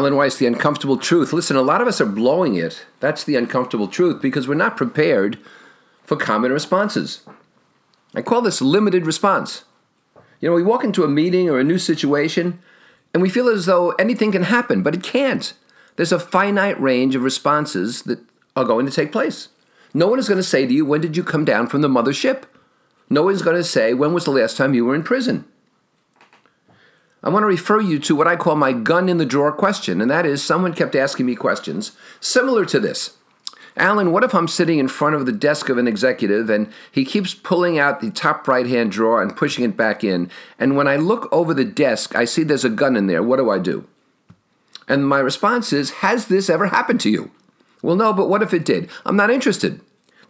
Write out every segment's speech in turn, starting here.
Alan Weiss, the uncomfortable truth. Listen, a lot of us are blowing it. That's the uncomfortable truth because we're not prepared for common responses. I call this limited response. You know, we walk into a meeting or a new situation and we feel as though anything can happen, but it can't. There's a finite range of responses that are going to take place. No one is going to say to you, When did you come down from the mothership? No one's going to say, When was the last time you were in prison? I want to refer you to what I call my gun in the drawer question, and that is someone kept asking me questions similar to this. Alan, what if I'm sitting in front of the desk of an executive and he keeps pulling out the top right hand drawer and pushing it back in, and when I look over the desk, I see there's a gun in there. What do I do? And my response is, Has this ever happened to you? Well, no, but what if it did? I'm not interested.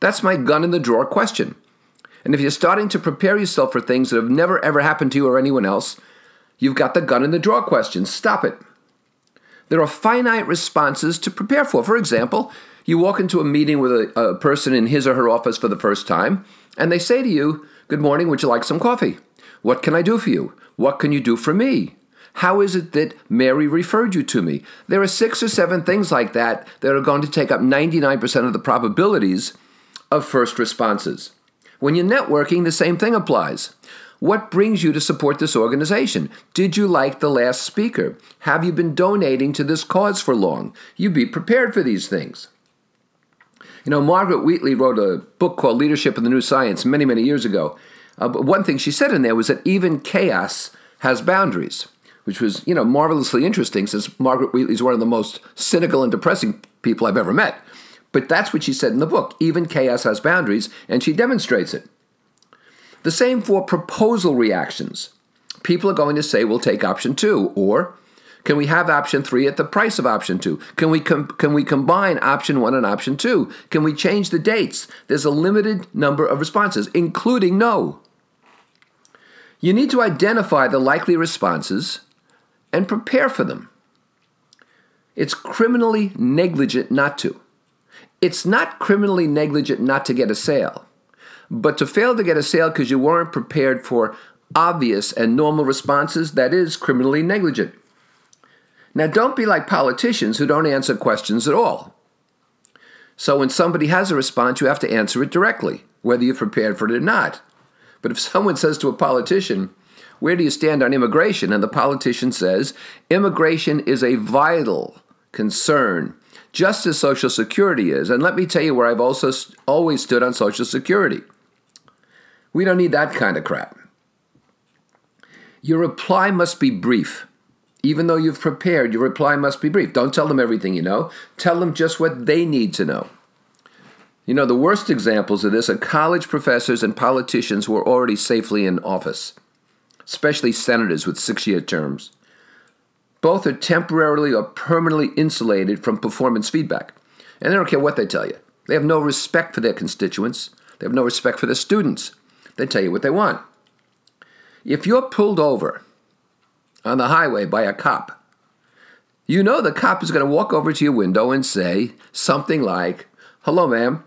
That's my gun in the drawer question. And if you're starting to prepare yourself for things that have never ever happened to you or anyone else, You've got the gun in the draw question. Stop it. There are finite responses to prepare for. For example, you walk into a meeting with a, a, person in his or her office for the first time, and they say to you, Good morning, would you like some coffee? What can I do for you? What can you do for me? How is it that Mary referred you to me? There are six or seven things like that that are going to take up 99% of the probabilities of first responses. When you're networking, the same thing applies. What brings you to support this organization? Did you like the last speaker? Have you been donating to this cause for long? You be prepared for these things. You know, Margaret Wheatley wrote a book called Leadership in the New Science many, many years ago. Uh, but one thing she said in there was that even chaos has boundaries, which was, you know, marvelously interesting since Margaret Wheatley is one of the most cynical and depressing people I've ever met. But that's what she said in the book. Even chaos has boundaries, and she demonstrates it. The same for proposal reactions. People are going to say, we'll take option two, or can we have option three at the price of option two? Can we, com- can we combine option one and option two? Can we change the dates? There's a limited number of responses, including no. You need to identify the likely responses and prepare for them. It's criminally negligent not to. It's not criminally negligent not to get a sale. But to fail to get a sale because you weren't prepared for obvious and normal responses, that is criminally negligent. Now, don't be like politicians who don't answer questions at all. So, when somebody has a response, you have to answer it directly, whether you're prepared for it or not. But if someone says to a politician, Where do you stand on immigration? and the politician says, Immigration is a vital concern, just as Social Security is. And let me tell you where I've also always stood on Social Security. We don't need that kind of crap. Your reply must be brief. Even though you've prepared, your reply must be brief. Don't tell them everything you know, tell them just what they need to know. You know, the worst examples of this are college professors and politicians who are already safely in office, especially senators with six year terms. Both are temporarily or permanently insulated from performance feedback. And they don't care what they tell you. They have no respect for their constituents, they have no respect for their students. They tell you what they want. If you're pulled over on the highway by a cop, you know the cop is going to walk over to your window and say something like, Hello, ma'am.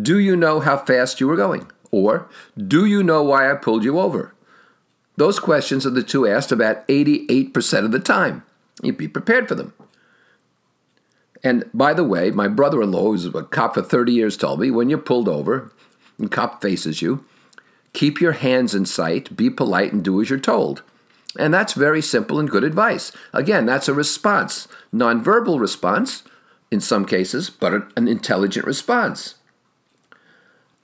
Do you know how fast you were going? Or, Do you know why I pulled you over? Those questions are the two asked about 88% of the time. You'd be prepared for them. And by the way, my brother in law, who's a cop for 30 years, told me when you're pulled over and cop faces you, Keep your hands in sight, be polite, and do as you're told. And that's very simple and good advice. Again, that's a response, nonverbal response in some cases, but an intelligent response.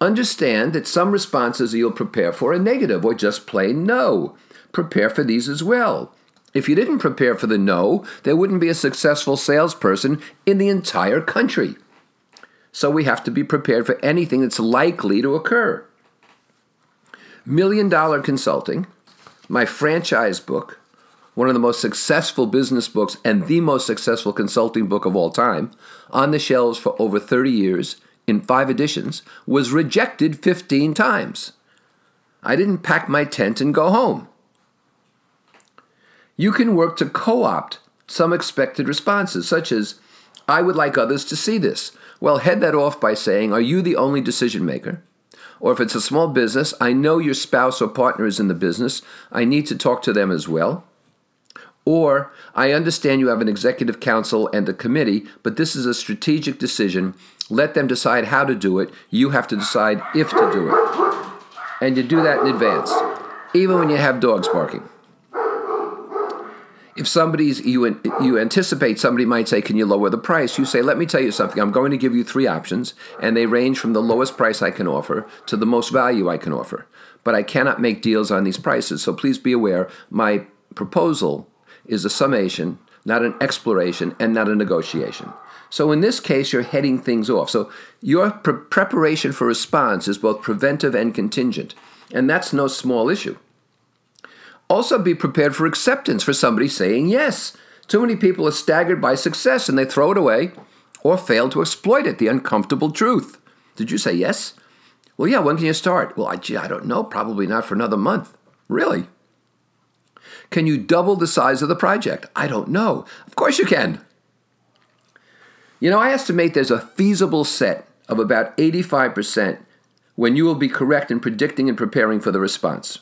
Understand that some responses you'll prepare for are negative or just plain no. Prepare for these as well. If you didn't prepare for the no, there wouldn't be a successful salesperson in the entire country. So we have to be prepared for anything that's likely to occur. Million Dollar Consulting, my franchise book, one of the most successful business books and the most successful consulting book of all time, on the shelves for over 30 years in five editions, was rejected 15 times. I didn't pack my tent and go home. You can work to co opt some expected responses, such as, I would like others to see this. Well, head that off by saying, Are you the only decision maker? Or if it's a small business, I know your spouse or partner is in the business. I need to talk to them as well. Or, I understand you have an executive council and a committee, but this is a strategic decision. Let them decide how to do it. You have to decide if to do it. And you do that in advance, even when you have dogs barking. If somebody's you you anticipate somebody might say, "Can you lower the price?" You say, "Let me tell you something. I'm going to give you three options, and they range from the lowest price I can offer to the most value I can offer. But I cannot make deals on these prices. So please be aware, my proposal is a summation, not an exploration, and not a negotiation." So in this case, you're heading things off. So your pre- preparation for response is both preventive and contingent, and that's no small issue. Also, be prepared for acceptance for somebody saying yes. Too many people are staggered by success and they throw it away or fail to exploit it, the uncomfortable truth. Did you say yes? Well, yeah, when can you start? Well, I, gee, I don't know, probably not for another month. Really? Can you double the size of the project? I don't know. Of course you can. You know, I estimate there's a feasible set of about 85% when you will be correct in predicting and preparing for the response.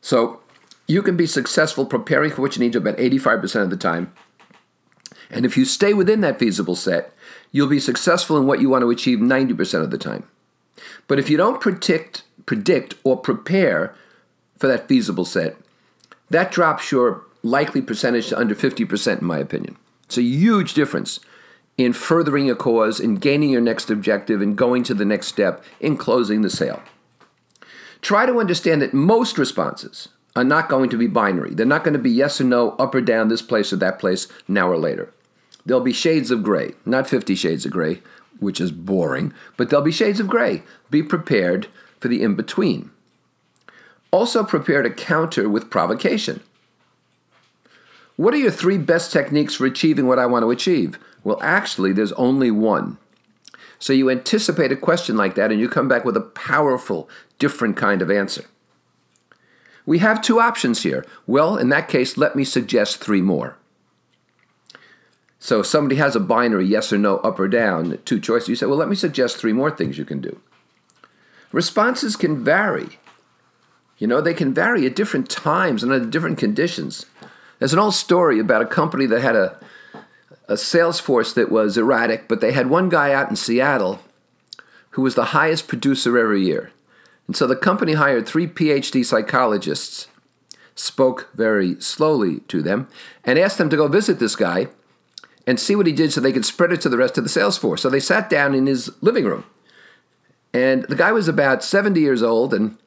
So you can be successful preparing for what you need to about 85% of the time. And if you stay within that feasible set, you'll be successful in what you want to achieve 90% of the time. But if you don't predict, predict or prepare for that feasible set, that drops your likely percentage to under 50%, in my opinion. It's a huge difference in furthering a cause, in gaining your next objective, in going to the next step, in closing the sale. Try to understand that most responses are not going to be binary. They're not going to be yes or no, up or down, this place or that place, now or later. There'll be shades of gray, not 50 shades of gray, which is boring, but there'll be shades of gray. Be prepared for the in between. Also, prepare to counter with provocation. What are your three best techniques for achieving what I want to achieve? Well, actually, there's only one. So you anticipate a question like that and you come back with a powerful, different kind of answer. We have two options here. Well, in that case, let me suggest three more. So if somebody has a binary yes or no, up or down, two choices, you say, well, let me suggest three more things you can do. Responses can vary. You know, they can vary at different times and under different conditions. There's an old story about a company that had a a sales force that was erratic, but they had one guy out in Seattle who was the highest producer every year. And so the company hired three PhD psychologists, spoke very slowly to them, and asked them to go visit this guy and see what he did so they could spread it to the rest of the sales force. So they sat down in his living room. And the guy was about 70 years old and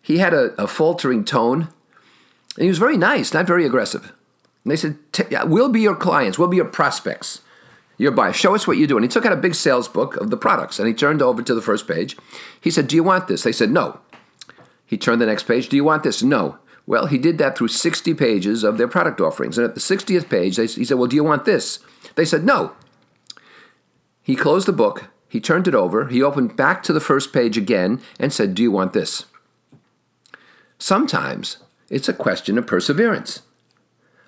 he had a, a faltering tone. And he was very nice, not very aggressive. And they said, We'll be your clients, we'll be your prospects, your buyer. Show us what you do. And he took out a big sales book of the products and he turned over to the first page. He said, Do you want this? They said, No. He turned the next page, Do you want this? No. Well, he did that through 60 pages of their product offerings. And at the 60th page, they, he said, Well, do you want this? They said, No. He closed the book, he turned it over, he opened back to the first page again, and said, Do you want this? Sometimes it's a question of perseverance.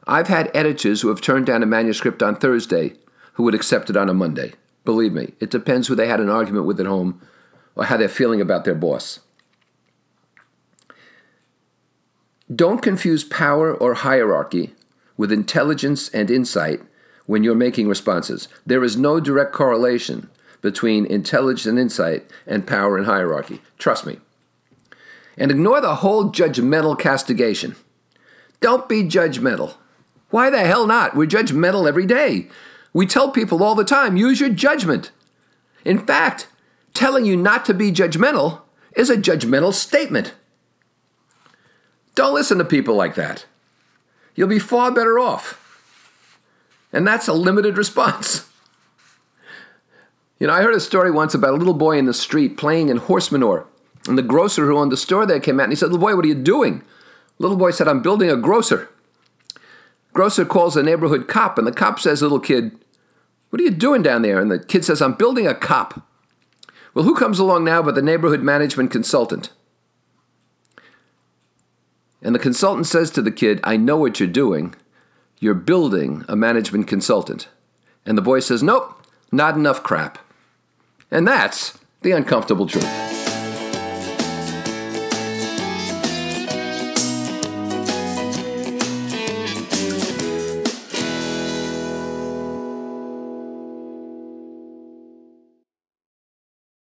I've had editors who have turned down a manuscript on Thursday who would accept it on a Monday. Believe me, it depends who they had an argument with at home or how they're feeling about their boss. Don't confuse power or hierarchy with intelligence and insight when you're making responses. There is no direct correlation between intelligence and insight and power and hierarchy. Trust me. And ignore the whole judgmental castigation. Don't be judgmental. Why the hell not? We're judgmental every day. We tell people all the time use your judgment. In fact, telling you not to be judgmental is a judgmental statement. Don't listen to people like that. You'll be far better off. And that's a limited response. You know, I heard a story once about a little boy in the street playing in horse manure. And the grocer who owned the store there came out and he said, Little boy, what are you doing? Little boy said, I'm building a grocer. Grocer calls the neighborhood cop, and the cop says, Little kid, what are you doing down there? And the kid says, I'm building a cop. Well, who comes along now but the neighborhood management consultant? And the consultant says to the kid, I know what you're doing. You're building a management consultant. And the boy says, Nope, not enough crap. And that's the uncomfortable truth.